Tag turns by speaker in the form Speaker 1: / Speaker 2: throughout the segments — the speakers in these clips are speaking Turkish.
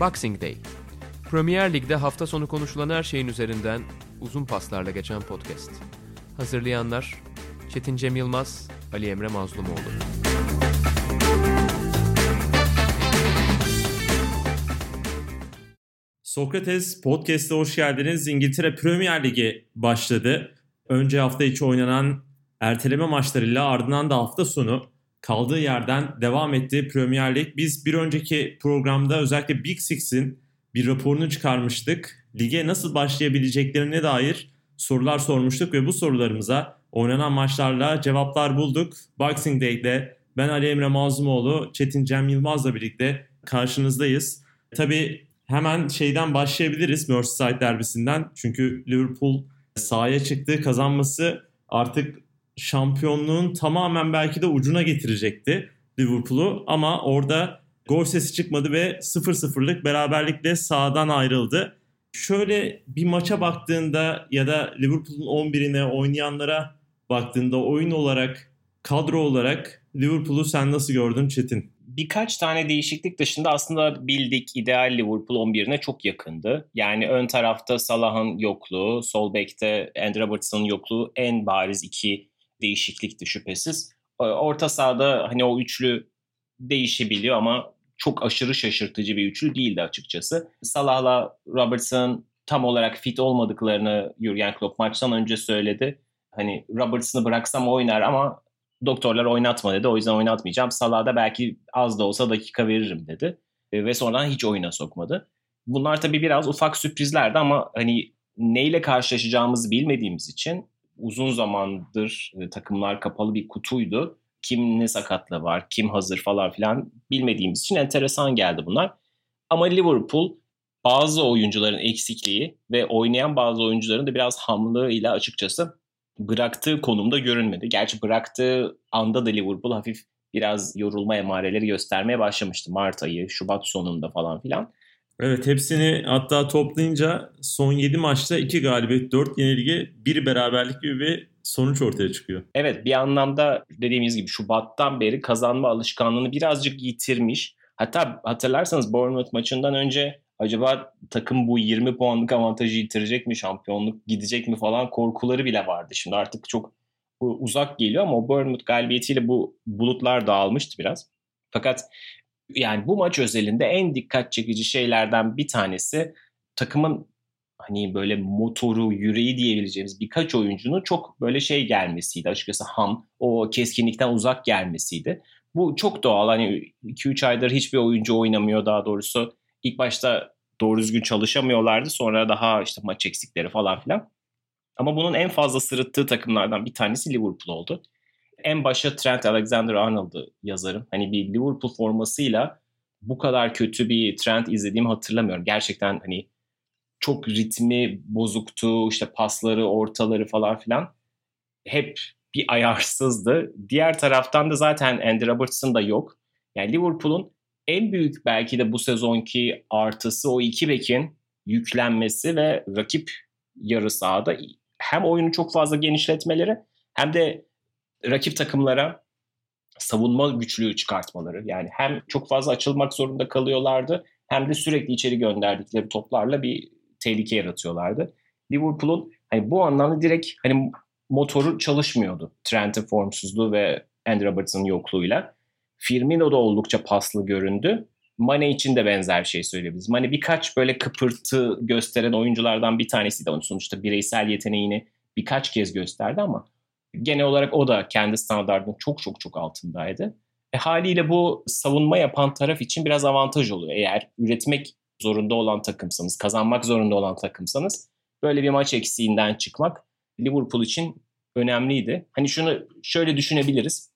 Speaker 1: Boxing Day. Premier Lig'de hafta sonu konuşulan her şeyin üzerinden uzun paslarla geçen podcast. Hazırlayanlar Çetin Cem Yılmaz, Ali Emre Mazlumoğlu.
Speaker 2: Sokrates Podcast'a hoş geldiniz. İngiltere Premier Ligi başladı. Önce hafta içi oynanan erteleme maçlarıyla ardından da hafta sonu kaldığı yerden devam etti Premier Lig. Biz bir önceki programda özellikle Big Six'in bir raporunu çıkarmıştık. Lige nasıl başlayabileceklerine dair sorular sormuştuk ve bu sorularımıza oynanan maçlarla cevaplar bulduk. Boxing Day'de ben Ali Emre Mazlumoğlu, Çetin Cem Yılmaz'la birlikte karşınızdayız. Tabii hemen şeyden başlayabiliriz Merseyside derbisinden. Çünkü Liverpool sahaya çıktı. Kazanması artık şampiyonluğun tamamen belki de ucuna getirecekti Liverpool'u. Ama orada gol sesi çıkmadı ve 0-0'lık beraberlikle sahadan ayrıldı. Şöyle bir maça baktığında ya da Liverpool'un 11'ine oynayanlara baktığında oyun olarak, kadro olarak Liverpool'u sen nasıl gördün Çetin?
Speaker 3: birkaç tane değişiklik dışında aslında bildik ideal Liverpool 11'ine çok yakındı. Yani ön tarafta Salah'ın yokluğu, sol bekte Andrew Robertson'ın yokluğu en bariz iki değişiklikti şüphesiz. Orta sahada hani o üçlü değişebiliyor ama çok aşırı şaşırtıcı bir üçlü değildi açıkçası. Salah'la Robertson tam olarak fit olmadıklarını Jurgen Klopp maçtan önce söyledi. Hani Robertson'ı bıraksam oynar ama doktorlar oynatma dedi. O yüzden oynatmayacağım. Salah'da belki az da olsa dakika veririm dedi. E, ve sonradan hiç oyuna sokmadı. Bunlar tabii biraz ufak sürprizlerdi ama hani neyle karşılaşacağımızı bilmediğimiz için uzun zamandır e, takımlar kapalı bir kutuydu. Kim ne sakatlığı var, kim hazır falan filan bilmediğimiz için enteresan geldi bunlar. Ama Liverpool bazı oyuncuların eksikliği ve oynayan bazı oyuncuların da biraz hamlığıyla açıkçası bıraktığı konumda görünmedi. Gerçi bıraktığı anda da Liverpool hafif biraz yorulma emareleri göstermeye başlamıştı. Mart ayı, Şubat sonunda falan filan.
Speaker 2: Evet hepsini hatta toplayınca son 7 maçta 2 galibiyet, 4 yenilgi, 1 beraberlik gibi bir sonuç ortaya çıkıyor.
Speaker 3: Evet bir anlamda dediğimiz gibi Şubat'tan beri kazanma alışkanlığını birazcık yitirmiş. Hatta hatırlarsanız Bournemouth maçından önce acaba takım bu 20 puanlık avantajı yitirecek mi, şampiyonluk gidecek mi falan korkuları bile vardı. Şimdi artık çok uzak geliyor ama Bournemouth galibiyetiyle bu bulutlar dağılmıştı biraz. Fakat yani bu maç özelinde en dikkat çekici şeylerden bir tanesi takımın hani böyle motoru, yüreği diyebileceğimiz birkaç oyuncunun çok böyle şey gelmesiydi. Açıkçası ham, o keskinlikten uzak gelmesiydi. Bu çok doğal. Hani 2-3 aydır hiçbir oyuncu oynamıyor daha doğrusu ilk başta doğru düzgün çalışamıyorlardı. Sonra daha işte maç eksikleri falan filan. Ama bunun en fazla sırıttığı takımlardan bir tanesi Liverpool oldu. En başa Trent Alexander-Arnold'u yazarım. Hani bir Liverpool formasıyla bu kadar kötü bir Trent izlediğimi hatırlamıyorum. Gerçekten hani çok ritmi bozuktu. işte pasları, ortaları falan filan. Hep bir ayarsızdı. Diğer taraftan da zaten Andy Robertson da yok. Yani Liverpool'un en büyük belki de bu sezonki artısı o iki bekin yüklenmesi ve rakip yarı sahada hem oyunu çok fazla genişletmeleri hem de rakip takımlara savunma güçlüğü çıkartmaları. Yani hem çok fazla açılmak zorunda kalıyorlardı hem de sürekli içeri gönderdikleri toplarla bir tehlike yaratıyorlardı. Liverpool'un hani bu anlamda direkt hani motoru çalışmıyordu. Trent'in formsuzluğu ve Andy Robertson'ın yokluğuyla. Firmino da oldukça paslı göründü. Mane için de benzer şey söyleyebiliriz. Mane birkaç böyle kıpırtı gösteren oyunculardan bir tanesi de sonuçta bireysel yeteneğini birkaç kez gösterdi ama genel olarak o da kendi standartının çok çok çok altındaydı. E, haliyle bu savunma yapan taraf için biraz avantaj oluyor. Eğer üretmek zorunda olan takımsanız, kazanmak zorunda olan takımsanız böyle bir maç eksiğinden çıkmak Liverpool için önemliydi. Hani şunu şöyle düşünebiliriz.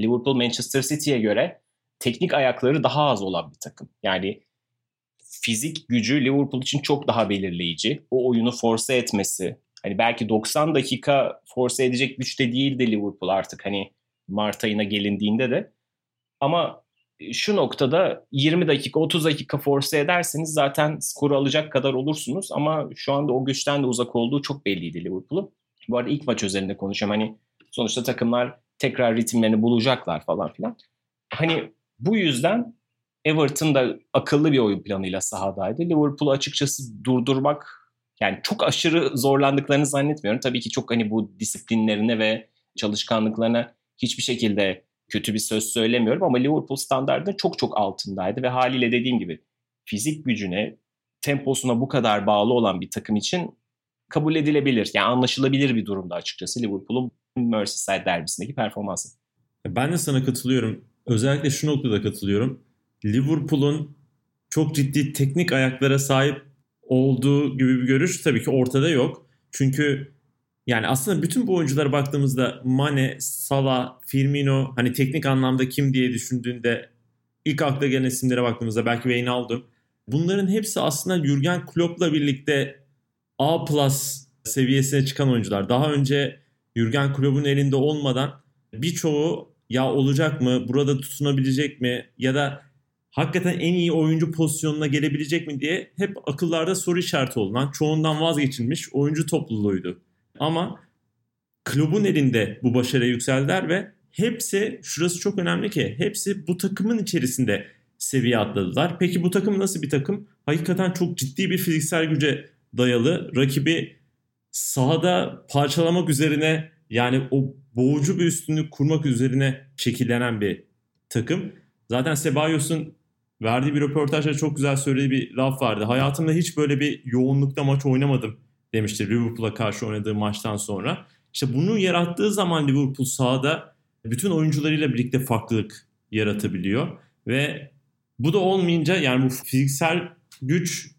Speaker 3: Liverpool Manchester City'ye göre teknik ayakları daha az olan bir takım. Yani fizik gücü Liverpool için çok daha belirleyici. O oyunu force etmesi. Hani belki 90 dakika force edecek güçte değildi Liverpool artık hani Mart ayına gelindiğinde de. Ama şu noktada 20 dakika 30 dakika force ederseniz zaten skoru alacak kadar olursunuz ama şu anda o güçten de uzak olduğu çok belliydi Liverpool'un. Bu arada ilk maç üzerinde konuşacağım. Hani sonuçta takımlar tekrar ritimlerini bulacaklar falan filan. Hani bu yüzden Everton da akıllı bir oyun planıyla sahadaydı. Liverpool'u açıkçası durdurmak yani çok aşırı zorlandıklarını zannetmiyorum. Tabii ki çok hani bu disiplinlerine ve çalışkanlıklarına hiçbir şekilde kötü bir söz söylemiyorum ama Liverpool standartında çok çok altındaydı ve haliyle dediğim gibi fizik gücüne, temposuna bu kadar bağlı olan bir takım için kabul edilebilir. Yani anlaşılabilir bir durumda açıkçası Liverpool'un Merseyside derbisindeki performansı.
Speaker 2: Ben de sana katılıyorum. Özellikle şu noktada katılıyorum. Liverpool'un çok ciddi teknik ayaklara sahip olduğu gibi bir görüş tabii ki ortada yok. Çünkü yani aslında bütün bu oyunculara baktığımızda Mane, Salah, Firmino hani teknik anlamda kim diye düşündüğünde ilk akla gelen isimlere baktığımızda belki Wijnaldum. Bunların hepsi aslında Jurgen Klopp'la birlikte A plus seviyesine çıkan oyuncular. Daha önce Jurgen Klopp'un elinde olmadan birçoğu ya olacak mı, burada tutunabilecek mi ya da hakikaten en iyi oyuncu pozisyonuna gelebilecek mi diye hep akıllarda soru işareti olan, çoğundan vazgeçilmiş oyuncu topluluğuydu. Ama klubun elinde bu başarıya yükseldiler ve hepsi, şurası çok önemli ki, hepsi bu takımın içerisinde seviye atladılar. Peki bu takım nasıl bir takım? Hakikaten çok ciddi bir fiziksel güce dayalı. Rakibi sahada parçalamak üzerine yani o boğucu bir üstünlük kurmak üzerine şekillenen bir takım. Zaten Sebayos'un verdiği bir röportajda çok güzel söylediği bir laf vardı. Hayatımda hiç böyle bir yoğunlukta maç oynamadım demişti Liverpool'a karşı oynadığı maçtan sonra. İşte bunu yarattığı zaman Liverpool sahada bütün oyuncularıyla birlikte farklılık yaratabiliyor ve bu da olmayınca yani bu fiziksel güç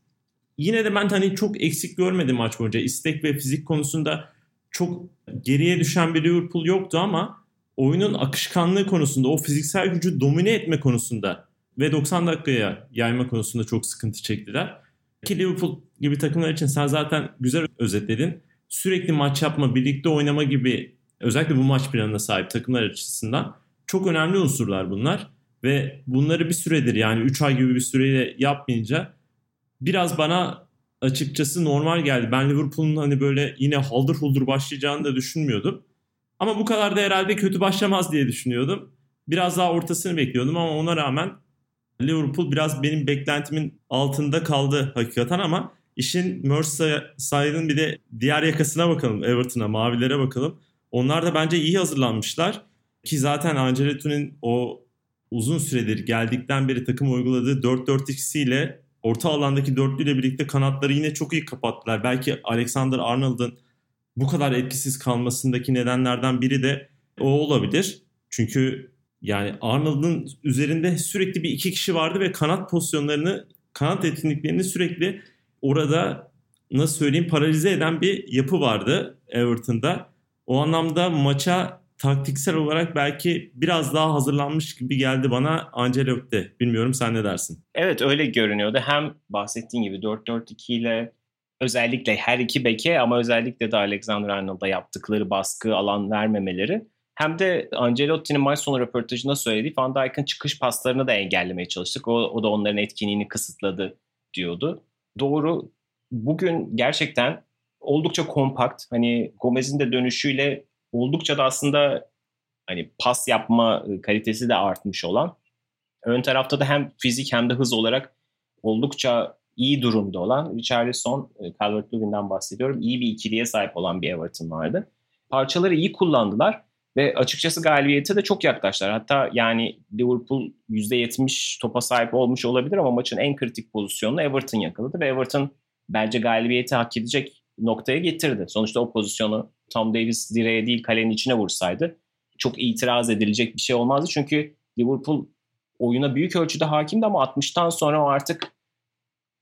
Speaker 2: yine de ben hani çok eksik görmedim maç boyunca. İstek ve fizik konusunda çok geriye düşen bir Liverpool yoktu ama oyunun akışkanlığı konusunda, o fiziksel gücü domine etme konusunda ve 90 dakikaya yayma konusunda çok sıkıntı çektiler. Ki Liverpool gibi takımlar için sen zaten güzel özetledin. Sürekli maç yapma, birlikte oynama gibi özellikle bu maç planına sahip takımlar açısından çok önemli unsurlar bunlar. Ve bunları bir süredir yani 3 ay gibi bir süreyle yapmayınca biraz bana açıkçası normal geldi. Ben Liverpool'un hani böyle yine haldır huldur başlayacağını da düşünmüyordum. Ama bu kadar da herhalde kötü başlamaz diye düşünüyordum. Biraz daha ortasını bekliyordum ama ona rağmen Liverpool biraz benim beklentimin altında kaldı hakikaten ama işin Merseyside'ın bir de diğer yakasına bakalım Everton'a, mavilere bakalım. Onlar da bence iyi hazırlanmışlar. Ki zaten Ancelotti'nin o uzun süredir geldikten beri takım uyguladığı 4-4-2 ile orta alandaki dörtlüyle birlikte kanatları yine çok iyi kapattılar. Belki Alexander Arnold'un bu kadar etkisiz kalmasındaki nedenlerden biri de o olabilir. Çünkü yani Arnold'un üzerinde sürekli bir iki kişi vardı ve kanat pozisyonlarını, kanat etkinliklerini sürekli orada nasıl söyleyeyim paralize eden bir yapı vardı Everton'da. O anlamda maça taktiksel olarak belki biraz daha hazırlanmış gibi geldi bana Ancelotti. Bilmiyorum sen ne dersin?
Speaker 3: Evet öyle görünüyordu. Hem bahsettiğin gibi 4-4-2 ile özellikle her iki beke ama özellikle de Alexander Arnold'a yaptıkları baskı alan vermemeleri hem de Ancelotti'nin maç sonu röportajında söylediği Van Dijk'ın çıkış paslarını da engellemeye çalıştık. O, o da onların etkinliğini kısıtladı diyordu. Doğru. Bugün gerçekten oldukça kompakt. Hani Gomez'in de dönüşüyle oldukça da aslında hani pas yapma kalitesi de artmış olan. Ön tarafta da hem fizik hem de hız olarak oldukça iyi durumda olan Richarlison, e, Calvert-Lewin'den bahsediyorum. İyi bir ikiliye sahip olan bir Everton vardı. Parçaları iyi kullandılar ve açıkçası galibiyete de çok yaklaştılar. Hatta yani Liverpool %70 topa sahip olmuş olabilir ama maçın en kritik pozisyonunu Everton yakaladı ve Everton bence galibiyeti hak edecek noktaya getirdi. Sonuçta o pozisyonu Tom Davis direğe değil kalenin içine vursaydı çok itiraz edilecek bir şey olmazdı. Çünkü Liverpool oyuna büyük ölçüde hakimdi ama 60'tan sonra o artık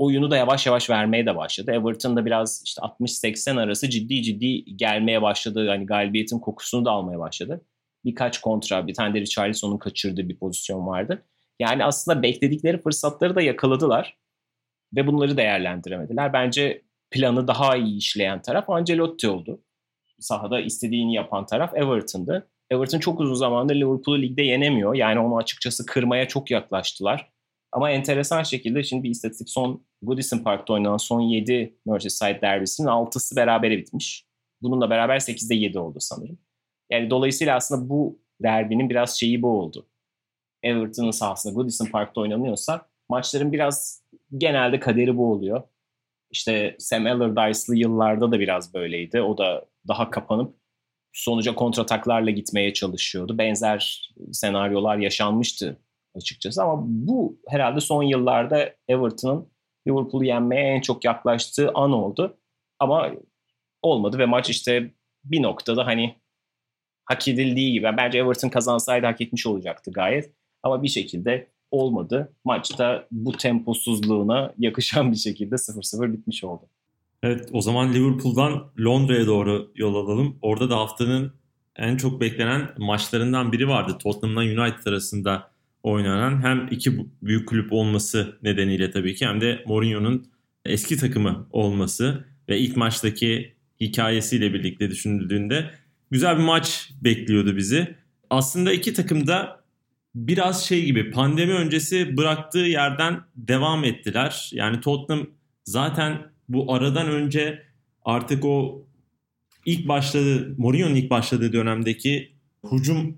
Speaker 3: oyunu da yavaş yavaş vermeye de başladı. Everton da biraz işte 60-80 arası ciddi ciddi gelmeye başladı. Hani galibiyetin kokusunu da almaya başladı. Birkaç kontra, bir tane de Richarlison'un kaçırdığı bir pozisyon vardı. Yani aslında bekledikleri fırsatları da yakaladılar ve bunları değerlendiremediler. Bence planı daha iyi işleyen taraf Ancelotti oldu. Sahada istediğini yapan taraf Everton'dı. Everton çok uzun zamandır Liverpool'u ligde yenemiyor. Yani onu açıkçası kırmaya çok yaklaştılar. Ama enteresan şekilde şimdi bir istatistik son Goodison Park'ta oynanan son 7 Merseyside derbisinin 6'sı berabere bitmiş. Bununla beraber 8'de 7 oldu sanırım. Yani dolayısıyla aslında bu derbinin biraz şeyi bu oldu. Everton'ın sahasında Goodison Park'ta oynanıyorsa maçların biraz genelde kaderi bu oluyor. İşte Sam Allardyce'lı yıllarda da biraz böyleydi. O da daha kapanıp sonuca kontrataklarla gitmeye çalışıyordu. Benzer senaryolar yaşanmıştı açıkçası ama bu herhalde son yıllarda Everton'ın Liverpool'u yenmeye en çok yaklaştığı an oldu. Ama olmadı ve maç işte bir noktada hani hak edildiği gibi. Bence Everton kazansaydı hak etmiş olacaktı gayet. Ama bir şekilde olmadı. Maçta bu temposuzluğuna yakışan bir şekilde 0-0 bitmiş oldu.
Speaker 2: Evet o zaman Liverpool'dan Londra'ya doğru yol alalım. Orada da haftanın en çok beklenen maçlarından biri vardı. Tottenham'la United arasında oynanan hem iki büyük kulüp olması nedeniyle tabii ki hem de Mourinho'nun eski takımı olması ve ilk maçtaki hikayesiyle birlikte düşünüldüğünde güzel bir maç bekliyordu bizi. Aslında iki takım da biraz şey gibi pandemi öncesi bıraktığı yerden devam ettiler. Yani Tottenham zaten bu aradan önce artık o ilk başladığı, Mourinho'nun ilk başladığı dönemdeki hücum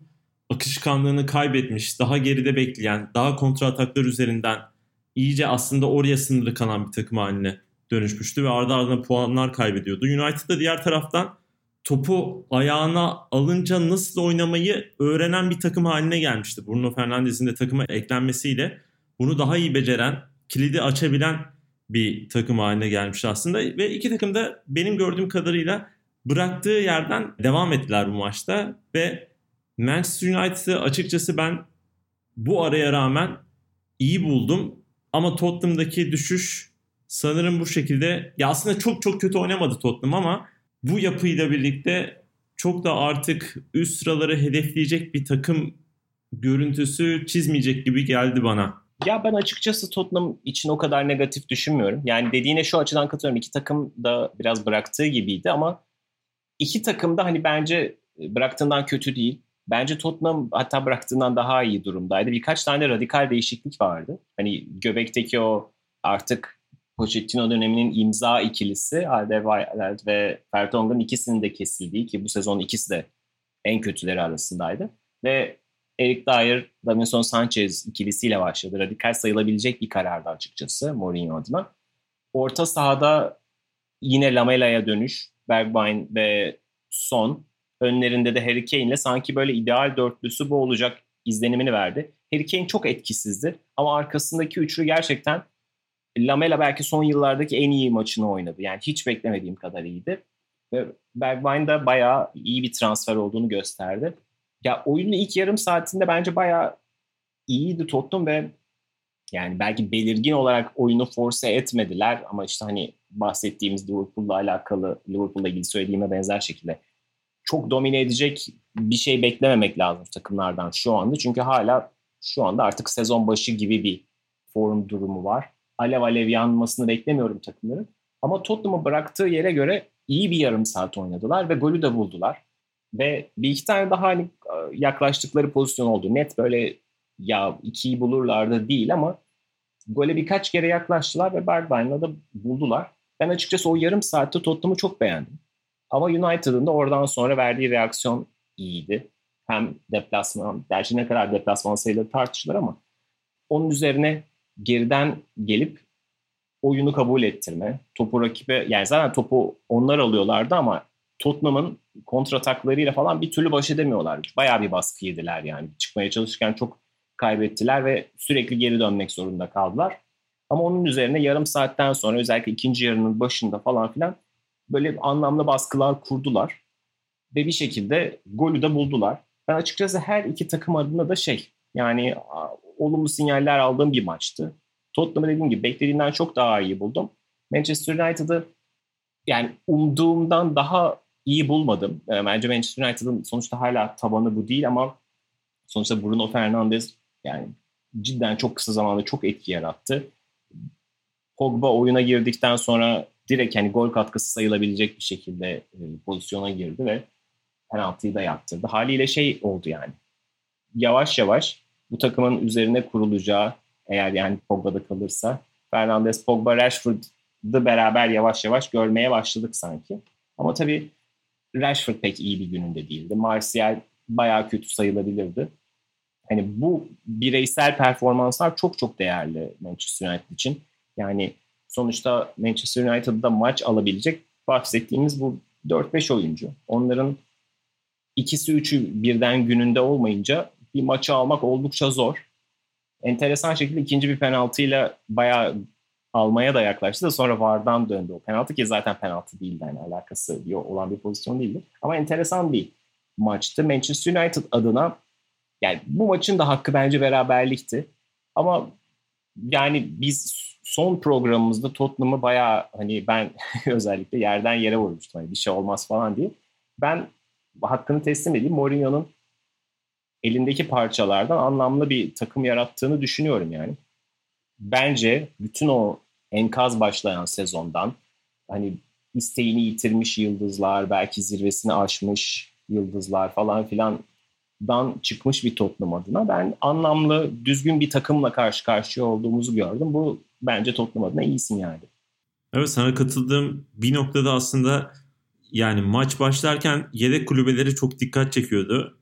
Speaker 2: akışkanlığını kaybetmiş, daha geride bekleyen, daha kontra ataklar üzerinden iyice aslında oraya sınırlı kalan bir takım haline dönüşmüştü ve ardı ardına puanlar kaybediyordu. United da diğer taraftan topu ayağına alınca nasıl oynamayı öğrenen bir takım haline gelmişti. Bruno Fernandes'in de takıma eklenmesiyle bunu daha iyi beceren, kilidi açabilen bir takım haline gelmiş aslında. Ve iki takım da benim gördüğüm kadarıyla bıraktığı yerden devam ettiler bu maçta. Ve Manchester United'ı açıkçası ben bu araya rağmen iyi buldum. Ama Tottenham'daki düşüş sanırım bu şekilde ya aslında çok çok kötü oynamadı Tottenham ama bu yapıyla birlikte çok da artık üst sıraları hedefleyecek bir takım görüntüsü çizmeyecek gibi geldi bana.
Speaker 3: Ya ben açıkçası Tottenham için o kadar negatif düşünmüyorum. Yani dediğine şu açıdan katılıyorum. İki takım da biraz bıraktığı gibiydi ama iki takım da hani bence bıraktığından kötü değil. Bence Tottenham hatta bıraktığından daha iyi durumdaydı. Birkaç tane radikal değişiklik vardı. Hani göbekteki o artık Pochettino döneminin imza ikilisi Alderweireld ve Vertonghen ikisinin de kesildiği ki bu sezon ikisi de en kötüleri arasındaydı. Ve Eric Dyer, Davinson Sanchez ikilisiyle başladı. Radikal sayılabilecek bir karardı açıkçası Mourinho adına. Orta sahada yine Lamela'ya dönüş, Bergwijn ve Son. Önlerinde de Harry Kane ile sanki böyle ideal dörtlüsü bu olacak izlenimini verdi. Harry Kane çok etkisizdi ama arkasındaki üçlü gerçekten Lamela belki son yıllardaki en iyi maçını oynadı. Yani hiç beklemediğim kadar iyiydi. Ve Bergwijn de bayağı iyi bir transfer olduğunu gösterdi. Ya oyunun ilk yarım saatinde bence bayağı iyiydi Tottenham ve yani belki belirgin olarak oyunu force etmediler ama işte hani bahsettiğimiz Liverpool'la alakalı Liverpool'la ilgili söylediğime benzer şekilde çok domine edecek bir şey beklememek lazım takımlardan şu anda. Çünkü hala şu anda artık sezon başı gibi bir form durumu var alev alev yanmasını beklemiyorum takımların. Ama Tottenham'ı bıraktığı yere göre iyi bir yarım saat oynadılar ve golü de buldular. Ve bir iki tane daha hani e, yaklaştıkları pozisyon oldu. Net böyle ya ikiyi bulurlar da değil ama gole birkaç kere yaklaştılar ve Bergwijn'la da buldular. Ben açıkçası o yarım saatte Tottenham'ı çok beğendim. Ama United'ın da oradan sonra verdiği reaksiyon iyiydi. Hem deplasman, gerçi ne kadar deplasman sayıları tartışılır ama onun üzerine geriden gelip oyunu kabul ettirme, topu rakibe yani zaten topu onlar alıyorlardı ama Tottenham'ın kontrataklarıyla falan bir türlü baş edemiyorlar. Bayağı bir baskı yediler yani. Çıkmaya çalışırken çok kaybettiler ve sürekli geri dönmek zorunda kaldılar. Ama onun üzerine yarım saatten sonra özellikle ikinci yarının başında falan filan böyle anlamlı baskılar kurdular. Ve bir şekilde golü de buldular. Ben açıkçası her iki takım adına da şey yani olumlu sinyaller aldığım bir maçtı. Tottenham'ı dediğim gibi beklediğimden çok daha iyi buldum. Manchester United'ı yani umduğumdan daha iyi bulmadım. Ee, bence Manchester United'ın sonuçta hala tabanı bu değil ama sonuçta Bruno Fernandes yani cidden çok kısa zamanda çok etki yarattı. Pogba oyuna girdikten sonra direkt hani gol katkısı sayılabilecek bir şekilde e, pozisyona girdi ve penaltıyı da yaptırdı. Haliyle şey oldu yani. Yavaş yavaş bu takımın üzerine kurulacağı eğer yani Pogba'da kalırsa Fernandes, Pogba, Rashford'ı beraber yavaş yavaş görmeye başladık sanki. Ama tabii Rashford pek iyi bir gününde değildi. Martial bayağı kötü sayılabilirdi. Hani bu bireysel performanslar çok çok değerli Manchester United için. Yani sonuçta Manchester United'da maç alabilecek bahsettiğimiz bu 4-5 oyuncu. Onların ikisi üçü birden gününde olmayınca bir maçı almak oldukça zor. Enteresan şekilde ikinci bir penaltıyla bayağı almaya da yaklaştı da sonra VAR'dan döndü o penaltı ki zaten penaltı değildi yani alakası olan bir pozisyon değildi. Ama enteresan bir maçtı. Manchester United adına yani bu maçın da hakkı bence beraberlikti. Ama yani biz son programımızda Tottenham'ı bayağı hani ben özellikle yerden yere vurmuştum. Hani bir şey olmaz falan diye. Ben hakkını teslim edeyim. Mourinho'nun elindeki parçalardan anlamlı bir takım yarattığını düşünüyorum yani. Bence bütün o enkaz başlayan sezondan hani isteğini yitirmiş yıldızlar, belki zirvesini aşmış yıldızlar falan filandan çıkmış bir Tottenham adına ben anlamlı, düzgün bir takımla karşı karşıya olduğumuzu gördüm. Bu bence Tottenham adına iyi sinyaldi.
Speaker 2: Evet sana katıldığım bir noktada aslında yani maç başlarken yedek kulübeleri çok dikkat çekiyordu.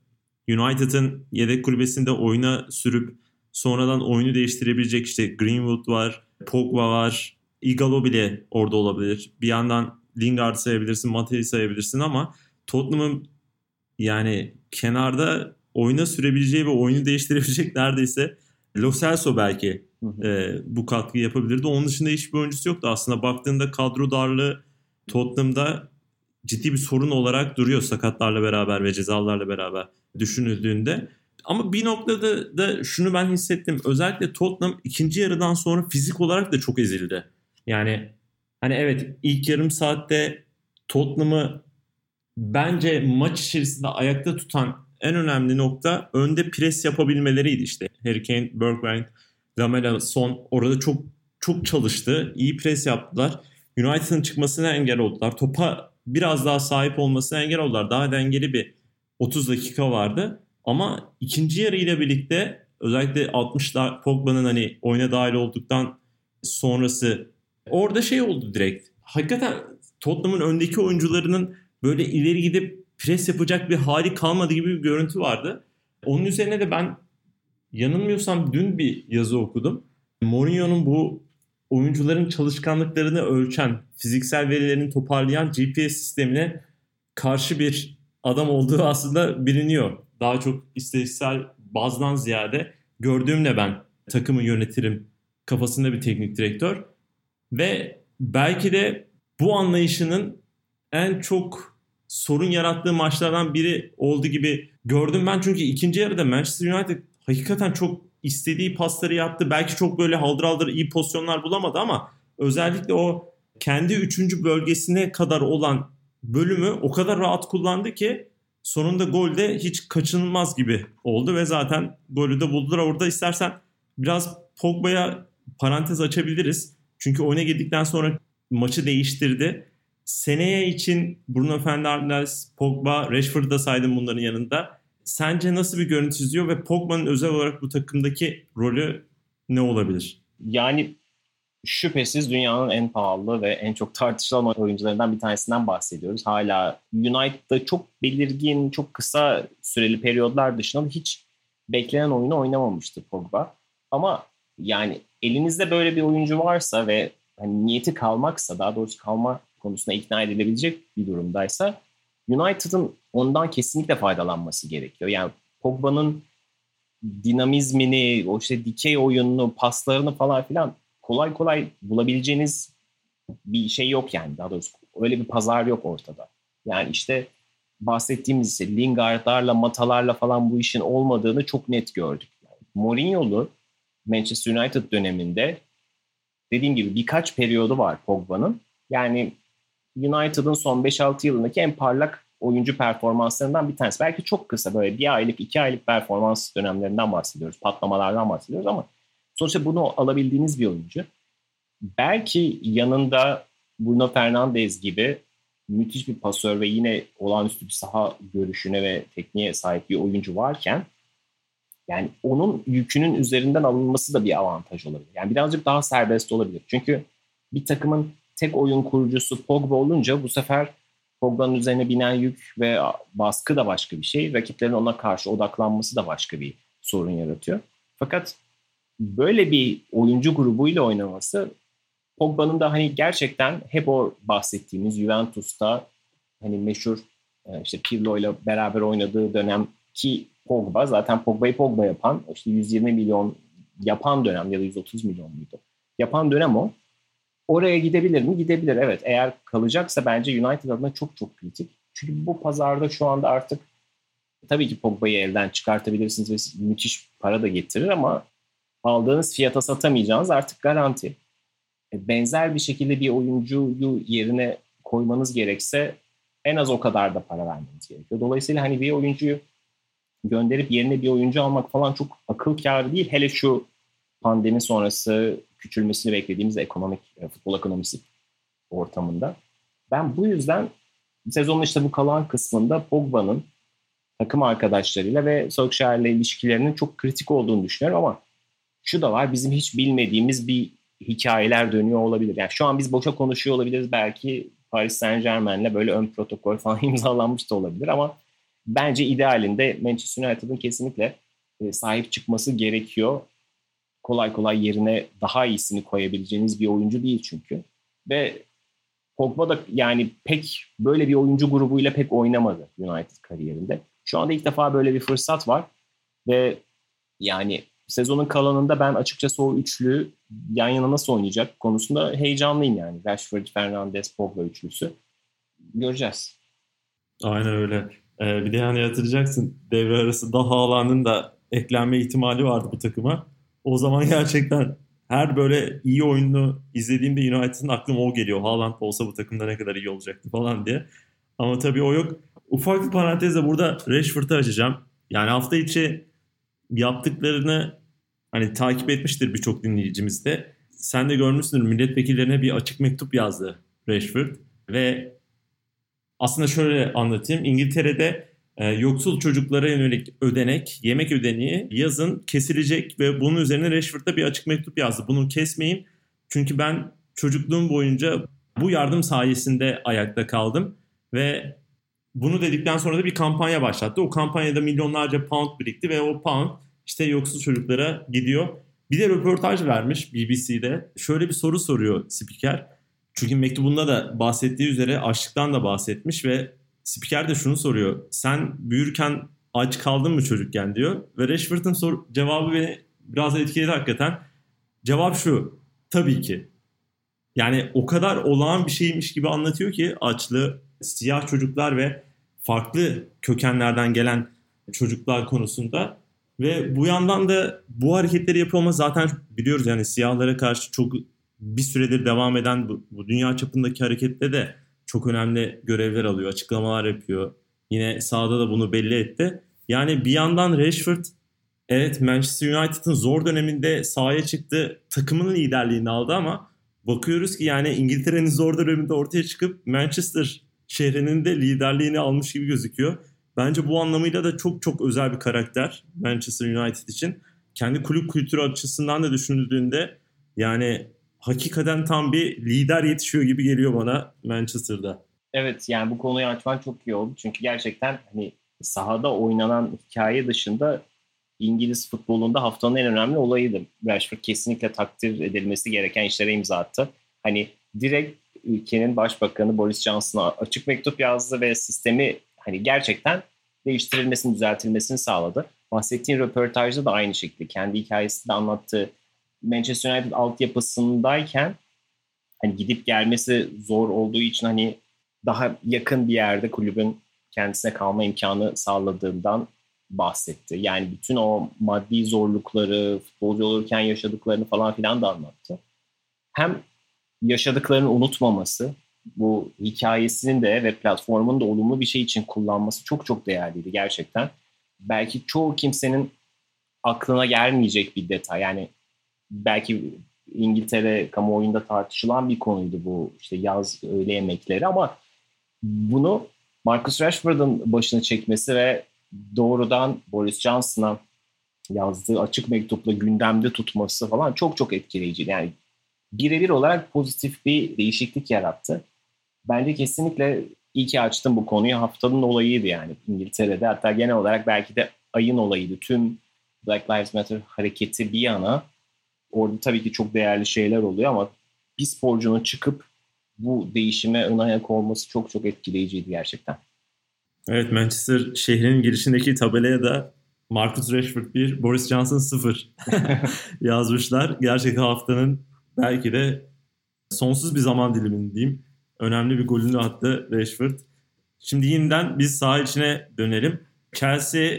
Speaker 2: United'ın yedek kulübesinde oyuna sürüp sonradan oyunu değiştirebilecek işte Greenwood var, Pogba var, Igalo bile orada olabilir. Bir yandan Lingard sayabilirsin, Mate'yi sayabilirsin ama Tottenham'ın yani kenarda oyuna sürebileceği ve oyunu değiştirebilecek neredeyse Lo Celso belki e, bu katkıyı yapabilirdi. Onun dışında hiçbir oyuncusu yoktu. Aslında baktığında kadro darlığı Tottenham'da ciddi bir sorun olarak duruyor sakatlarla beraber ve cezalarla beraber düşünüldüğünde. Ama bir noktada da şunu ben hissettim. Özellikle Tottenham ikinci yarıdan sonra fizik olarak da çok ezildi. Yani hani evet ilk yarım saatte Tottenham'ı bence maç içerisinde ayakta tutan en önemli nokta önde pres yapabilmeleriydi işte. Harry Kane, Bergwijn, Lamela son orada çok çok çalıştı. İyi pres yaptılar. United'ın çıkmasına engel oldular. Topa biraz daha sahip olmasına engel oldular. Daha dengeli bir 30 dakika vardı. Ama ikinci yarı ile birlikte özellikle 60'lar Pogba'nın hani oyuna dahil olduktan sonrası orada şey oldu direkt. Hakikaten Tottenham'ın öndeki oyuncularının böyle ileri gidip pres yapacak bir hali kalmadı gibi bir görüntü vardı. Onun üzerine de ben yanılmıyorsam dün bir yazı okudum. Mourinho'nun bu oyuncuların çalışkanlıklarını ölçen, fiziksel verilerini toparlayan GPS sistemine karşı bir adam olduğu aslında biliniyor. Daha çok istatistiksel bazdan ziyade gördüğümle ben takımı yönetirim kafasında bir teknik direktör. Ve belki de bu anlayışının en çok sorun yarattığı maçlardan biri oldu gibi gördüm ben. Çünkü ikinci yarıda Manchester United hakikaten çok istediği pasları yaptı. Belki çok böyle haldır haldır iyi pozisyonlar bulamadı ama özellikle o kendi üçüncü bölgesine kadar olan bölümü o kadar rahat kullandı ki sonunda golde hiç kaçınılmaz gibi oldu ve zaten golü de buldular. Orada istersen biraz Pogba'ya parantez açabiliriz. Çünkü oyuna girdikten sonra maçı değiştirdi. Seneye için Bruno Fernandes, Pogba, Rashford'u da saydım bunların yanında. Sence nasıl bir görüntü çiziyor ve Pogba'nın özel olarak bu takımdaki rolü ne olabilir?
Speaker 3: Yani şüphesiz dünyanın en pahalı ve en çok tartışılan oyuncularından bir tanesinden bahsediyoruz. Hala United'da çok belirgin, çok kısa süreli periyodlar dışında hiç beklenen oyunu oynamamıştı Pogba. Ama yani elinizde böyle bir oyuncu varsa ve hani niyeti kalmaksa, daha doğrusu kalma konusunda ikna edilebilecek bir durumdaysa United'ın ondan kesinlikle faydalanması gerekiyor. Yani Pogba'nın dinamizmini, o işte dikey oyununu, paslarını falan filan kolay kolay bulabileceğiniz bir şey yok yani. Daha doğrusu öyle bir pazar yok ortada. Yani işte bahsettiğimiz işte Lingard'larla, Matalarla falan bu işin olmadığını çok net gördük. Yani Mourinho'lu Manchester United döneminde dediğim gibi birkaç periyodu var Pogba'nın. Yani United'ın son 5-6 yılındaki en parlak oyuncu performanslarından bir tanesi. Belki çok kısa böyle bir aylık, iki aylık performans dönemlerinden bahsediyoruz. Patlamalardan bahsediyoruz ama sonuçta bunu alabildiğiniz bir oyuncu. Belki yanında Bruno Fernandes gibi müthiş bir pasör ve yine olağanüstü bir saha görüşüne ve tekniğe sahip bir oyuncu varken yani onun yükünün üzerinden alınması da bir avantaj olabilir. Yani birazcık daha serbest olabilir. Çünkü bir takımın tek oyun kurucusu Pogba olunca bu sefer Pogba'nın üzerine binen yük ve baskı da başka bir şey. Rakiplerin ona karşı odaklanması da başka bir sorun yaratıyor. Fakat böyle bir oyuncu grubuyla oynaması Pogba'nın da hani gerçekten hep o bahsettiğimiz Juventus'ta hani meşhur e, işte Pirlo ile beraber oynadığı dönem ki Pogba zaten Pogba'yı Pogba yapan işte 120 milyon yapan dönem ya da 130 milyon muydu? Yapan dönem o. Oraya gidebilir mi? Gidebilir. Evet. Eğer kalacaksa bence United adına çok çok kritik. Çünkü bu pazarda şu anda artık tabii ki Pogba'yı elden çıkartabilirsiniz ve müthiş para da getirir ama aldığınız fiyata satamayacağınız artık garanti. E, benzer bir şekilde bir oyuncuyu yerine koymanız gerekse en az o kadar da para vermeniz gerekiyor. Dolayısıyla hani bir oyuncuyu gönderip yerine bir oyuncu almak falan çok akıl kârı değil. Hele şu pandemi sonrası küçülmesini beklediğimiz ekonomik, e, futbol ekonomisi ortamında. Ben bu yüzden sezonun işte bu kalan kısmında Pogba'nın takım arkadaşlarıyla ve Solskjaer'le ilişkilerinin çok kritik olduğunu düşünüyorum ama şu da var bizim hiç bilmediğimiz bir hikayeler dönüyor olabilir. Yani şu an biz boşa konuşuyor olabiliriz belki Paris Saint Germain'le böyle ön protokol falan imzalanmış da olabilir ama bence idealinde Manchester United'ın kesinlikle e, sahip çıkması gerekiyor. Kolay kolay yerine daha iyisini koyabileceğiniz bir oyuncu değil çünkü. Ve Pogba da yani pek böyle bir oyuncu grubuyla pek oynamadı United kariyerinde. Şu anda ilk defa böyle bir fırsat var ve yani sezonun kalanında ben açıkçası o üçlü yan yana nasıl oynayacak konusunda heyecanlıyım yani. Rashford, Fernandes, Pogba üçlüsü. Göreceğiz.
Speaker 2: Aynen öyle. Ee, bir de yani yatıracaksın devre arası daha Haaland'ın da eklenme ihtimali vardı bu takıma. O zaman gerçekten her böyle iyi oyunu izlediğimde United'ın aklıma o geliyor. Haaland olsa bu takımda ne kadar iyi olacaktı falan diye. Ama tabii o yok. Ufak bir parantezle burada Rashford'u açacağım. Yani hafta içi yaptıklarını hani takip etmiştir birçok dinleyicimiz de. Sen de görmüşsündür milletvekillerine bir açık mektup yazdı Rashford ve aslında şöyle anlatayım. İngiltere'de e, yoksul çocuklara yönelik ödenek, yemek ödeneği yazın kesilecek ve bunun üzerine Rashford'da bir açık mektup yazdı. Bunu kesmeyin çünkü ben çocukluğum boyunca bu yardım sayesinde ayakta kaldım ve bunu dedikten sonra da bir kampanya başlattı. O kampanyada milyonlarca pound birikti ve o pound işte yoksul çocuklara gidiyor. Bir de röportaj vermiş BBC'de. Şöyle bir soru soruyor spiker. Çünkü mektubunda da bahsettiği üzere açlıktan da bahsetmiş ve spiker de şunu soruyor. Sen büyürken aç kaldın mı çocukken diyor. Ve Rashford'un sor cevabı beni biraz etkiledi hakikaten. Cevap şu. Tabii ki. Yani o kadar olağan bir şeymiş gibi anlatıyor ki açlığı siyah çocuklar ve farklı kökenlerden gelen çocuklar konusunda ve bu yandan da bu hareketleri yapıyor ama zaten biliyoruz yani siyahlara karşı çok bir süredir devam eden bu, bu dünya çapındaki harekette de çok önemli görevler alıyor, açıklamalar yapıyor. Yine sahada da bunu belli etti. Yani bir yandan Rashford evet Manchester United'ın zor döneminde sahaya çıktı, takımının liderliğini aldı ama bakıyoruz ki yani İngiltere'nin zor döneminde ortaya çıkıp Manchester şehrinin de liderliğini almış gibi gözüküyor. Bence bu anlamıyla da çok çok özel bir karakter Manchester United için. Kendi kulüp kültürü açısından da düşünüldüğünde yani hakikaten tam bir lider yetişiyor gibi geliyor bana Manchester'da.
Speaker 3: Evet yani bu konuyu açman çok iyi oldu. Çünkü gerçekten hani sahada oynanan hikaye dışında İngiliz futbolunda haftanın en önemli olayıydı. Rashford kesinlikle takdir edilmesi gereken işlere imza attı. Hani direkt ülkenin başbakanı Boris Johnson'a açık mektup yazdı ve sistemi hani gerçekten değiştirilmesini, düzeltilmesini sağladı. Bahsettiğin röportajda da aynı şekilde kendi hikayesinde anlattığı Manchester United altyapısındayken hani gidip gelmesi zor olduğu için hani daha yakın bir yerde kulübün kendisine kalma imkanı sağladığından bahsetti. Yani bütün o maddi zorlukları, futbolcu olurken yaşadıklarını falan filan da anlattı. Hem yaşadıklarını unutmaması, bu hikayesinin de ve platformun da olumlu bir şey için kullanması çok çok değerliydi gerçekten. Belki çoğu kimsenin aklına gelmeyecek bir detay. Yani belki İngiltere kamuoyunda tartışılan bir konuydu bu işte yaz öğle yemekleri ama bunu Marcus Rashford'un başına çekmesi ve doğrudan Boris Johnson'a yazdığı açık mektupla gündemde tutması falan çok çok etkileyici. Yani birebir olarak pozitif bir değişiklik yarattı. Bence kesinlikle iyi ki açtım bu konuyu. Haftanın olayıydı yani İngiltere'de. Hatta genel olarak belki de ayın olayıydı. Tüm Black Lives Matter hareketi bir yana orada tabii ki çok değerli şeyler oluyor ama bir sporcunun çıkıp bu değişime ön ayak olması çok çok etkileyiciydi gerçekten.
Speaker 2: Evet Manchester şehrinin girişindeki tabelaya da Marcus Rashford 1, Boris Johnson 0 yazmışlar. Gerçekten haftanın belki de sonsuz bir zaman dilimini diyeyim. Önemli bir golünü attı Rashford. Şimdi yeniden biz saha içine dönelim. Chelsea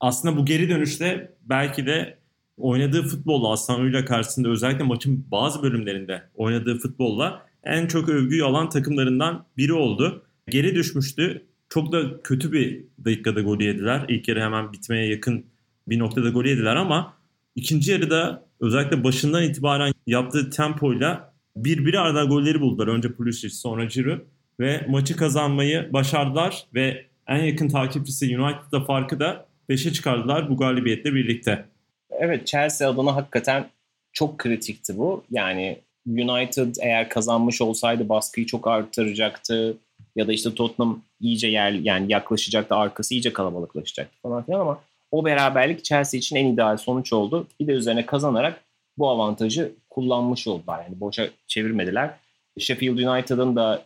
Speaker 2: aslında bu geri dönüşte belki de oynadığı futbolla Aston Villa karşısında özellikle maçın bazı bölümlerinde oynadığı futbolla en çok övgüyü alan takımlarından biri oldu. Geri düşmüştü. Çok da kötü bir dakikada gol yediler. İlk yarı hemen bitmeye yakın bir noktada gol yediler ama ikinci yarıda özellikle başından itibaren yaptığı tempoyla birbiri arada golleri buldular. Önce Pulisic sonra Giroud ve maçı kazanmayı başardılar ve en yakın takipçisi United'da farkı da 5'e çıkardılar bu galibiyetle birlikte.
Speaker 3: Evet Chelsea adına hakikaten çok kritikti bu. Yani United eğer kazanmış olsaydı baskıyı çok artıracaktı ya da işte Tottenham iyice yer yani yaklaşacaktı, arkası iyice kalabalıklaşacaktı falan filan ama o beraberlik Chelsea için en ideal sonuç oldu. Bir de üzerine kazanarak bu avantajı kullanmış oldular. Yani boşa çevirmediler. Sheffield United'ın da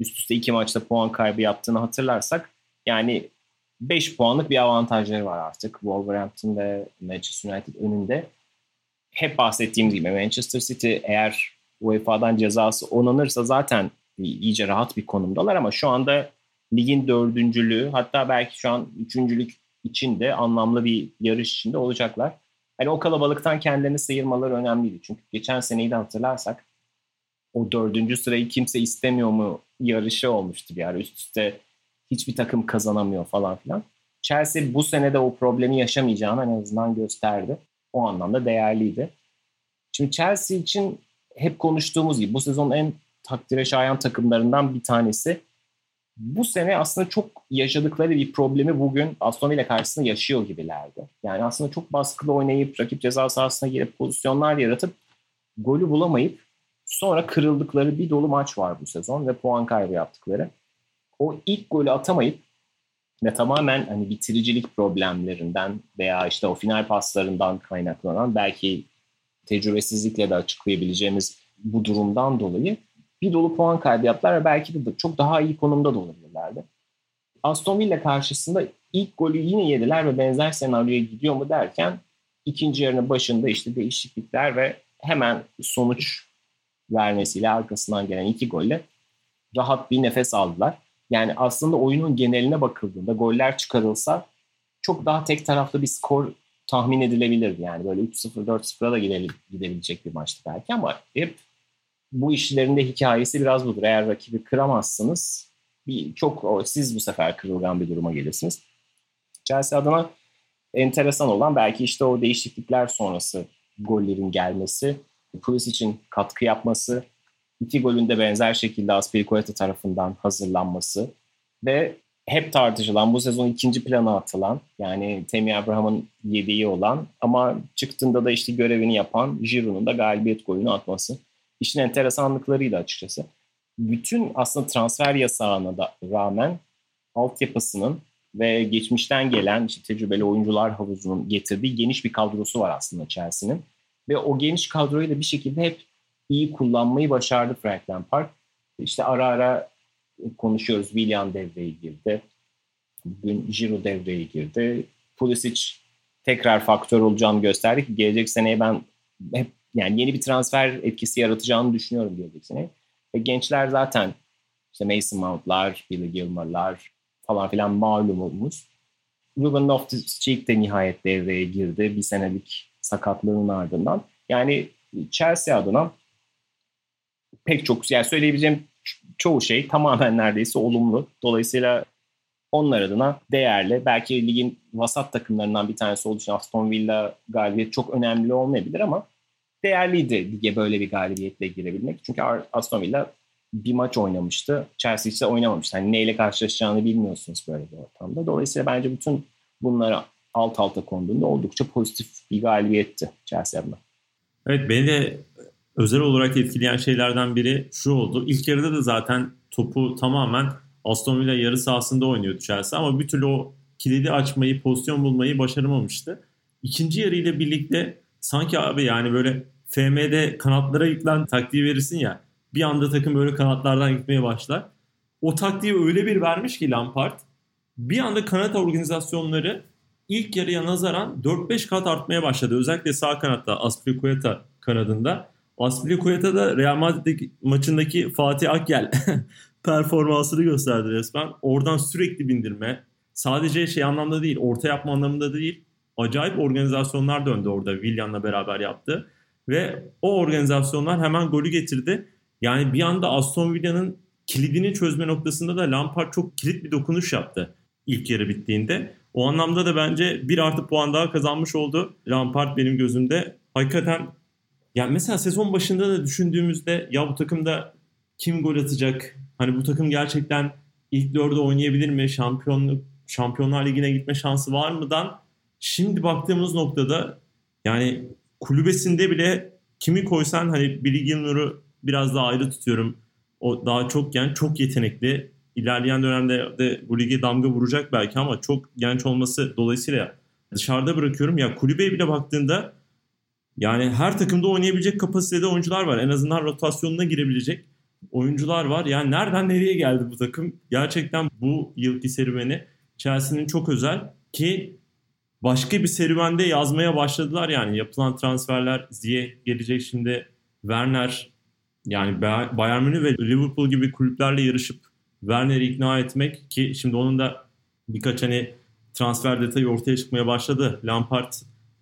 Speaker 3: üst üste iki maçta puan kaybı yaptığını hatırlarsak yani 5 puanlık bir avantajları var artık Wolverhampton ve Manchester United önünde. Hep bahsettiğimiz gibi Manchester City eğer UEFA'dan cezası onanırsa zaten iyice rahat bir konumdalar ama şu anda ligin dördüncülüğü hatta belki şu an üçüncülük için de anlamlı bir yarış içinde olacaklar. Hani o kalabalıktan kendilerini sıyırmaları önemliydi. Çünkü geçen seneyi de hatırlarsak o dördüncü sırayı kimse istemiyor mu yarışı olmuştu bir ara. Üst üste hiçbir takım kazanamıyor falan filan. Chelsea bu sene de o problemi yaşamayacağını en azından gösterdi. O anlamda değerliydi. Şimdi Chelsea için hep konuştuğumuz gibi bu sezon en takdire şayan takımlarından bir tanesi. Bu sene aslında çok yaşadıkları bir problemi bugün Aston Villa karşısında yaşıyor gibilerdi. Yani aslında çok baskılı oynayıp rakip ceza sahasına girip pozisyonlar yaratıp golü bulamayıp sonra kırıldıkları bir dolu maç var bu sezon ve puan kaybı yaptıkları. O ilk golü atamayıp ve tamamen hani bitiricilik problemlerinden veya işte o final paslarından kaynaklanan belki tecrübesizlikle de açıklayabileceğimiz bu durumdan dolayı bir dolu puan kaybı yaptılar ve belki de çok daha iyi konumda da olabilirlerdi. Aston Villa karşısında ilk golü yine yediler ve benzer senaryoya gidiyor mu derken ikinci yarının başında işte değişiklikler ve hemen sonuç vermesiyle arkasından gelen iki golle rahat bir nefes aldılar. Yani aslında oyunun geneline bakıldığında goller çıkarılsa çok daha tek taraflı bir skor tahmin edilebilirdi. Yani böyle 3-0, 4-0'a da gidebilecek bir maçtı belki ama hep bu işlerin de hikayesi biraz budur. Eğer rakibi kıramazsınız bir çok siz bu sefer kırılgan bir duruma gelirsiniz. Chelsea adına enteresan olan belki işte o değişiklikler sonrası gollerin gelmesi, Pulis için katkı yapması, iki golün de benzer şekilde Aspilicueta tarafından hazırlanması ve hep tartışılan, bu sezon ikinci plana atılan yani Temi Abraham'ın yediği olan ama çıktığında da işte görevini yapan Giroud'un da galibiyet golünü atması. İşin enteresanlıklarıydı açıkçası. Bütün aslında transfer yasağına da rağmen altyapısının ve geçmişten gelen işte tecrübeli oyuncular havuzunun getirdiği geniş bir kadrosu var aslında Chelsea'nin. Ve o geniş kadroyu da bir şekilde hep iyi kullanmayı başardı Frank Lampard. İşte ara ara konuşuyoruz. Willian devreye girdi. Bugün Giroud devreye girdi. Pulisic tekrar faktör olacağını gösterdi ki gelecek seneye ben hep yani yeni bir transfer etkisi yaratacağını düşünüyorum gelecek sene. Ve gençler zaten işte Mason Mount'lar, Billy Gilmore'lar falan filan malumumuz. Ruben Loftus-Cheek de nihayet devreye girdi bir senelik sakatlığının ardından. Yani Chelsea adına pek çok yani söyleyebileceğim çoğu şey tamamen neredeyse olumlu. Dolayısıyla onlar adına değerli. Belki ligin vasat takımlarından bir tanesi olduğu için Aston Villa galibiyet çok önemli olmayabilir ama değerliydi lige böyle bir galibiyetle girebilmek. Çünkü Aston Villa bir maç oynamıştı. Chelsea ise oynamamıştı. Hani neyle karşılaşacağını bilmiyorsunuz böyle bir ortamda. Dolayısıyla bence bütün bunlara alt alta konduğunda oldukça pozitif bir galibiyetti Chelsea adına.
Speaker 2: Evet beni de özel olarak etkileyen şeylerden biri şu oldu. İlk yarıda da zaten topu tamamen Aston Villa yarı sahasında oynuyordu Chelsea ama bir türlü o kilidi açmayı, pozisyon bulmayı başaramamıştı. ikinci yarı ile birlikte sanki abi yani böyle FM'de kanatlara yüklen taktiği verirsin ya bir anda takım böyle kanatlardan gitmeye başlar. O taktiği öyle bir vermiş ki Lampard bir anda kanat organizasyonları ilk yarıya nazaran 4-5 kat artmaya başladı. Özellikle sağ kanatta Aspilicueta kanadında. Aspilicueta da Real Madrid maçındaki Fatih Akgel performansını gösterdi resmen. Oradan sürekli bindirme. Sadece şey anlamda değil, orta yapma anlamında değil. Acayip organizasyonlar döndü orada Willian'la beraber yaptı. Ve o organizasyonlar hemen golü getirdi. Yani bir anda Aston Villa'nın kilidini çözme noktasında da Lampard çok kilit bir dokunuş yaptı ilk yarı bittiğinde. O anlamda da bence bir artı puan daha kazanmış oldu Lampard benim gözümde. Hakikaten yani mesela sezon başında da düşündüğümüzde ya bu takımda kim gol atacak? Hani bu takım gerçekten ilk dörde oynayabilir mi? Şampiyonluk Şampiyonlar Ligi'ne gitme şansı var mıdan? Şimdi baktığımız noktada yani kulübesinde bile kimi koysan hani Billy Gilmore'u biraz daha ayrı tutuyorum. O daha çok genç, çok yetenekli. İlerleyen dönemde de bu lige damga vuracak belki ama çok genç olması dolayısıyla dışarıda bırakıyorum. Ya kulübeye bile baktığında yani her takımda oynayabilecek kapasitede oyuncular var. En azından rotasyonuna girebilecek oyuncular var. Yani nereden nereye geldi bu takım? Gerçekten bu yılki serüveni Chelsea'nin çok özel ki başka bir serüvende yazmaya başladılar yani yapılan transferler Ziye gelecek şimdi Werner yani Bayern Münih ve Liverpool gibi kulüplerle yarışıp Werner'i ikna etmek ki şimdi onun da birkaç hani transfer detayı ortaya çıkmaya başladı. Lampard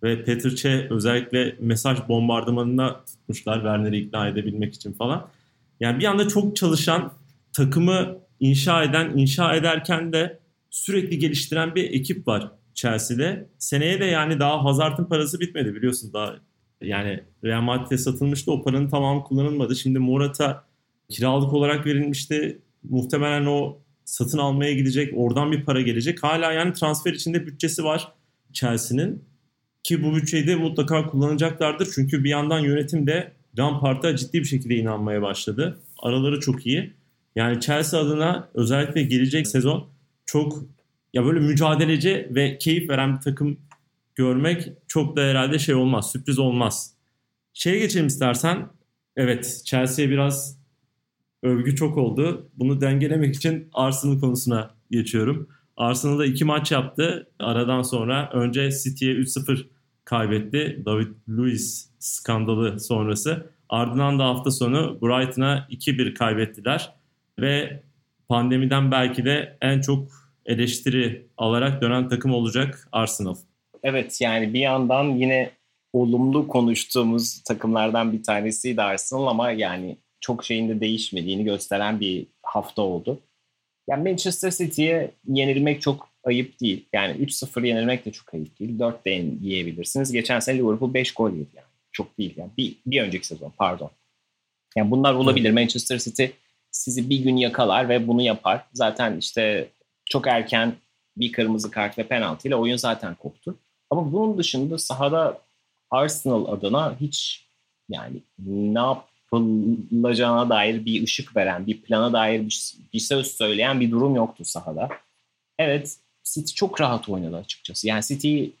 Speaker 2: ve Petr Cech özellikle mesaj bombardımanına tutmuşlar Werner'i ikna edebilmek için falan. Yani bir anda çok çalışan, takımı inşa eden, inşa ederken de sürekli geliştiren bir ekip var Chelsea'de. Seneye de yani daha Hazard'ın parası bitmedi biliyorsunuz daha yani Real Madrid'e satılmıştı o paranın tamamı kullanılmadı. Şimdi Morata kiralık olarak verilmişti. Muhtemelen o satın almaya gidecek. Oradan bir para gelecek. Hala yani transfer içinde bütçesi var Chelsea'nin. Ki bu bütçeyi de mutlaka kullanacaklardır. Çünkü bir yandan yönetim de Lampard'a ciddi bir şekilde inanmaya başladı. Araları çok iyi. Yani Chelsea adına özellikle gelecek sezon çok ya böyle mücadeleci ve keyif veren bir takım görmek çok da herhalde şey olmaz, sürpriz olmaz. Şeye geçelim istersen. Evet, Chelsea'ye biraz övgü çok oldu. Bunu dengelemek için Arsenal konusuna geçiyorum. Arsenal'da iki maç yaptı. Aradan sonra önce City'ye 3-0 kaybetti. David Luiz skandalı sonrası. Ardından da hafta sonu Brighton'a 2-1 kaybettiler. Ve pandemiden belki de en çok eleştiri alarak dönen takım olacak Arsenal.
Speaker 3: Evet yani bir yandan yine olumlu konuştuğumuz takımlardan bir tanesiydi Arsenal ama yani çok şeyin de değişmediğini gösteren bir hafta oldu. Yani Manchester City'ye yenilmek çok ayıp değil. Yani 3-0 yenilmek de çok ayıp değil. 4 de yiyebilirsiniz. Geçen sene Liverpool 5 gol yedi yani. Çok değil yani. Bir, bir önceki sezon pardon. Yani bunlar olabilir. Manchester City sizi bir gün yakalar ve bunu yapar. Zaten işte çok erken bir kırmızı kart ve penaltı ile oyun zaten koptu. Ama bunun dışında sahada Arsenal adına hiç yani ne yapılacağına dair bir ışık veren, bir plana dair bir, bir söz söyleyen bir durum yoktu sahada. Evet City çok rahat oynadı açıkçası. Yani City'yi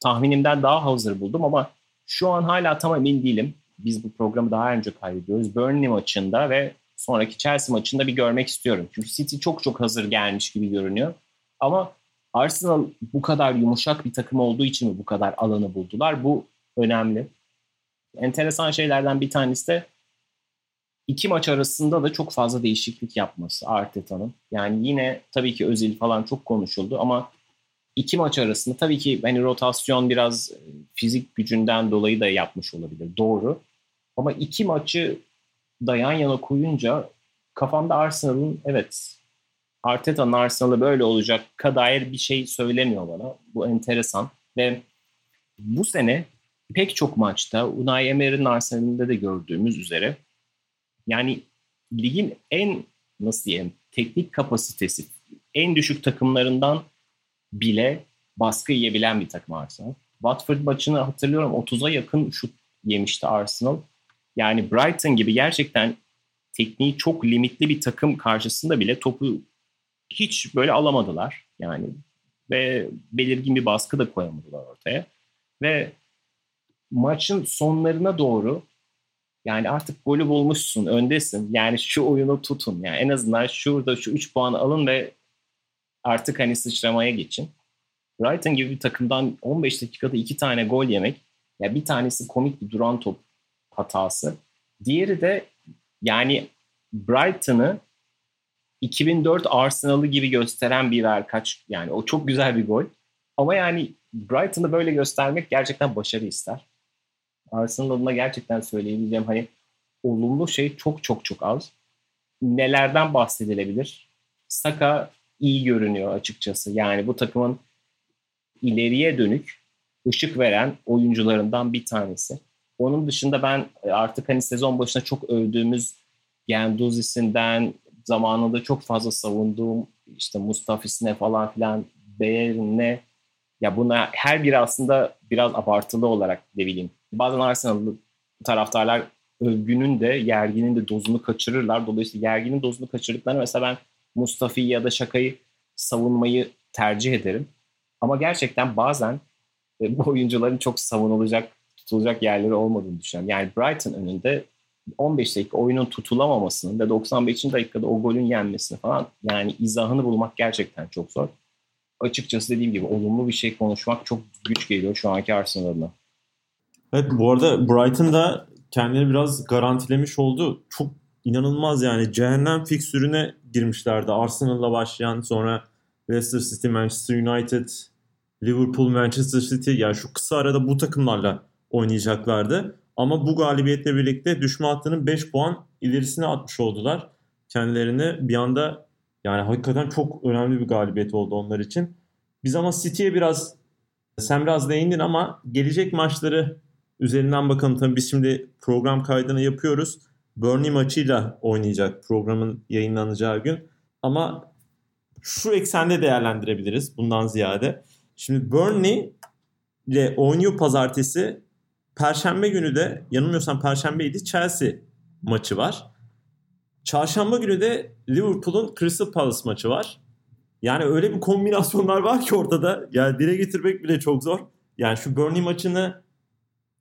Speaker 3: tahminimden daha hazır buldum ama şu an hala tam emin değilim. Biz bu programı daha önce kaydediyoruz. Burnley maçında ve sonraki Chelsea maçında bir görmek istiyorum. Çünkü City çok çok hazır gelmiş gibi görünüyor. Ama Arsenal bu kadar yumuşak bir takım olduğu için mi bu kadar alanı buldular? Bu önemli. Enteresan şeylerden bir tanesi de iki maç arasında da çok fazla değişiklik yapması Arteta'nın. Yani yine tabii ki Özil falan çok konuşuldu ama iki maç arasında tabii ki hani rotasyon biraz e, fizik gücünden dolayı da yapmış olabilir. Doğru. Ama iki maçı da yan yana koyunca kafamda Arsenal'ın evet Arteta'nın Arsenal'ı böyle olacak dair bir şey söylemiyor bana. Bu enteresan ve bu sene pek çok maçta Unai Emery'nin Arsenal'inde de gördüğümüz üzere yani ligin en nasıl diyeyim teknik kapasitesi en düşük takımlarından bile baskı yiyebilen bir takım Arsenal. Watford maçını hatırlıyorum 30'a yakın şut yemişti Arsenal. Yani Brighton gibi gerçekten tekniği çok limitli bir takım karşısında bile topu hiç böyle alamadılar. Yani ve belirgin bir baskı da koyamadılar ortaya. Ve maçın sonlarına doğru yani artık golü bulmuşsun, öndesin. Yani şu oyunu tutun. Yani en azından şurada şu 3 puan alın ve artık hani sıçramaya geçin. Brighton gibi bir takımdan 15 dakikada 2 tane gol yemek. Ya yani bir tanesi komik bir duran top hatası. Diğeri de yani Brighton'ı 2004 Arsenal'ı gibi gösteren bir kaç yani o çok güzel bir gol. Ama yani Brighton'ı böyle göstermek gerçekten başarı ister. Arsenal adına gerçekten söyleyebileceğim hani olumlu şey çok çok çok az. Nelerden bahsedilebilir? Saka iyi görünüyor açıkçası. Yani bu takımın ileriye dönük ışık veren oyuncularından bir tanesi. Onun dışında ben artık hani sezon başına çok övdüğümüz Genduzisi'nden zamanında çok fazla savunduğum işte Mustafis'ine falan filan Bayern'e ya buna her biri aslında biraz abartılı olarak ne bileyim. Bazen Arsenal'lı taraftarlar övgünün de yerginin de dozunu kaçırırlar. Dolayısıyla yerginin dozunu kaçırdıklarını mesela ben Mustafi'yi ya da Şaka'yı savunmayı tercih ederim. Ama gerçekten bazen e, bu oyuncuların çok savunulacak, tutulacak yerleri olmadığını düşünüyorum. Yani Brighton önünde 15 dakika oyunun tutulamamasının ve 95. dakikada o golün yenmesini falan yani izahını bulmak gerçekten çok zor. Açıkçası dediğim gibi olumlu bir şey konuşmak çok güç geliyor şu anki Arsenal adına.
Speaker 2: Evet bu arada Brighton da kendini biraz garantilemiş oldu. Çok inanılmaz yani cehennem fiksürüne girmişlerdi. Arsenal'la başlayan sonra Leicester City, Manchester United, Liverpool, Manchester City yani şu kısa arada bu takımlarla oynayacaklardı. Ama bu galibiyetle birlikte düşme hattının 5 puan ilerisine atmış oldular. Kendilerini bir anda yani hakikaten çok önemli bir galibiyet oldu onlar için. Biz ama City'ye biraz sen biraz değindin ama gelecek maçları üzerinden bakalım. Tabii biz şimdi program kaydını yapıyoruz. Burnley maçıyla oynayacak programın yayınlanacağı gün. Ama şu eksende değerlendirebiliriz bundan ziyade. Şimdi Burnley ile oynuyor pazartesi Perşembe günü de yanılmıyorsam Perşembeydi Chelsea maçı var. Çarşamba günü de Liverpool'un Crystal Palace maçı var. Yani öyle bir kombinasyonlar var ki ortada. Yani dile getirmek bile çok zor. Yani şu Burnley maçını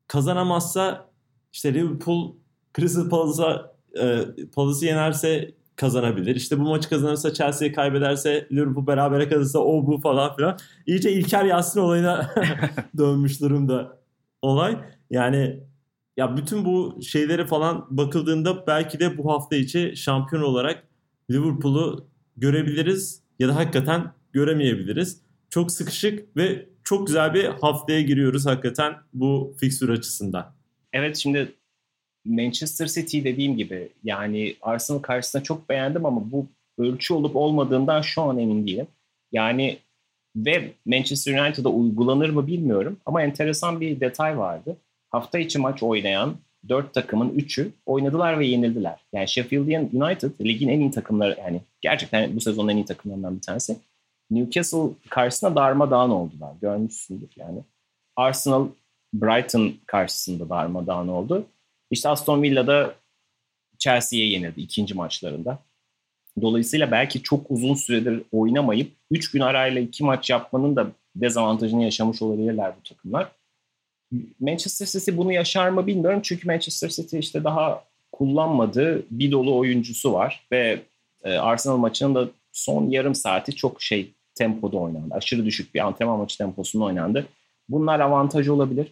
Speaker 2: kazanamazsa işte Liverpool Crystal Palace'a e, Palace'ı yenerse kazanabilir. İşte bu maçı kazanırsa Chelsea'yi kaybederse Liverpool berabere kalırsa o bu falan filan. İyice İlker Yasin olayına dönmüş durumda olay. Yani ya bütün bu şeylere falan bakıldığında belki de bu hafta içi şampiyon olarak Liverpool'u görebiliriz ya da hakikaten göremeyebiliriz. Çok sıkışık ve çok güzel bir haftaya giriyoruz hakikaten bu fikstür açısından.
Speaker 3: Evet şimdi Manchester City dediğim gibi yani Arsenal karşısında çok beğendim ama bu ölçü olup olmadığından şu an emin değilim. Yani ve Manchester United'a uygulanır mı bilmiyorum ama enteresan bir detay vardı hafta içi maç oynayan dört takımın üçü oynadılar ve yenildiler. Yani Sheffield United ligin en iyi takımları yani gerçekten bu sezonun en iyi takımlarından bir tanesi. Newcastle karşısında darmadağın oldular. Görmüşsündür yani. Arsenal Brighton karşısında darmadağın oldu. İşte Aston Villa'da Chelsea'ye yenildi ikinci maçlarında. Dolayısıyla belki çok uzun süredir oynamayıp 3 gün arayla iki maç yapmanın da dezavantajını yaşamış olabilirler bu takımlar. Manchester City bunu yaşar mı bilmiyorum. Çünkü Manchester City işte daha kullanmadığı bir dolu oyuncusu var. Ve e, Arsenal maçının da son yarım saati çok şey tempoda oynandı. Aşırı düşük bir antrenman maçı temposunda oynandı. Bunlar avantajı olabilir.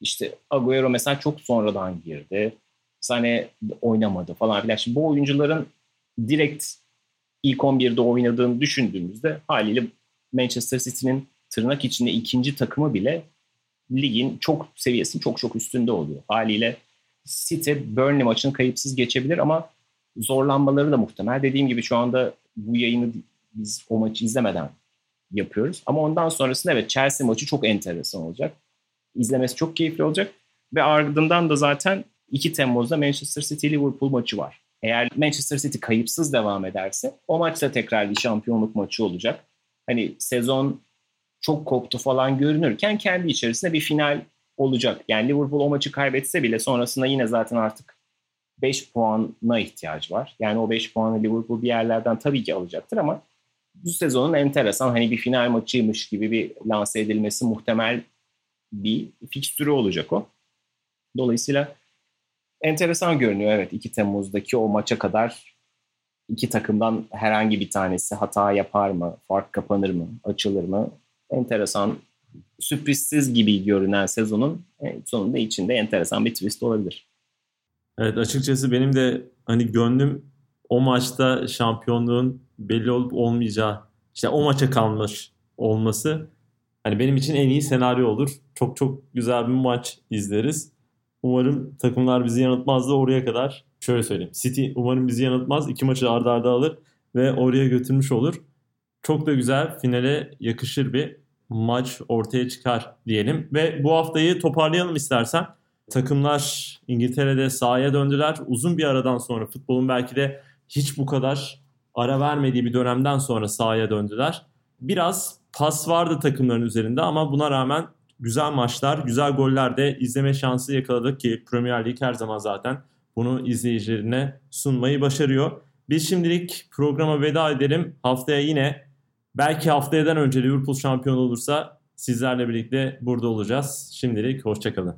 Speaker 3: İşte Agüero mesela çok sonradan girdi. Sane oynamadı falan filan. Şimdi bu oyuncuların direkt ilk 11'de oynadığını düşündüğümüzde haliyle Manchester City'nin tırnak içinde ikinci takımı bile ligin çok seviyesinin çok çok üstünde oluyor. Haliyle City Burnley maçını kayıpsız geçebilir ama zorlanmaları da muhtemel. Dediğim gibi şu anda bu yayını biz o maçı izlemeden yapıyoruz. Ama ondan sonrasında evet Chelsea maçı çok enteresan olacak. İzlemesi çok keyifli olacak. Ve ardından da zaten 2 Temmuz'da Manchester City Liverpool maçı var. Eğer Manchester City kayıpsız devam ederse o maçta tekrar bir şampiyonluk maçı olacak. Hani sezon çok koptu falan görünürken kendi içerisinde bir final olacak. Yani Liverpool o maçı kaybetse bile sonrasında yine zaten artık 5 puana ihtiyacı var. Yani o 5 puanı Liverpool bir yerlerden tabii ki alacaktır ama bu sezonun enteresan hani bir final maçıymış gibi bir lanse edilmesi muhtemel bir fikstürü olacak o. Dolayısıyla enteresan görünüyor evet 2 Temmuz'daki o maça kadar iki takımdan herhangi bir tanesi hata yapar mı, fark kapanır mı, açılır mı? Enteresan, sürprizsiz gibi görünen sezonun sonunda içinde enteresan bir twist olabilir.
Speaker 2: Evet açıkçası benim de hani gönlüm o maçta şampiyonluğun belli olup olmayacağı işte o maça kalmış olması hani benim için en iyi senaryo olur. Çok çok güzel bir maç izleriz. Umarım takımlar bizi yanıltmaz da oraya kadar şöyle söyleyeyim. City umarım bizi yanıltmaz. İki maçı arda arda alır ve oraya götürmüş olur. Çok da güzel finale yakışır bir maç ortaya çıkar diyelim. Ve bu haftayı toparlayalım istersen. Takımlar İngiltere'de sahaya döndüler. Uzun bir aradan sonra futbolun belki de hiç bu kadar ara vermediği bir dönemden sonra sahaya döndüler. Biraz pas vardı takımların üzerinde ama buna rağmen güzel maçlar, güzel goller de izleme şansı yakaladık ki Premier Lig her zaman zaten bunu izleyicilerine sunmayı başarıyor. Biz şimdilik programa veda edelim. Haftaya yine Belki haftayadan önce Liverpool şampiyon olursa sizlerle birlikte burada olacağız. Şimdilik hoşçakalın.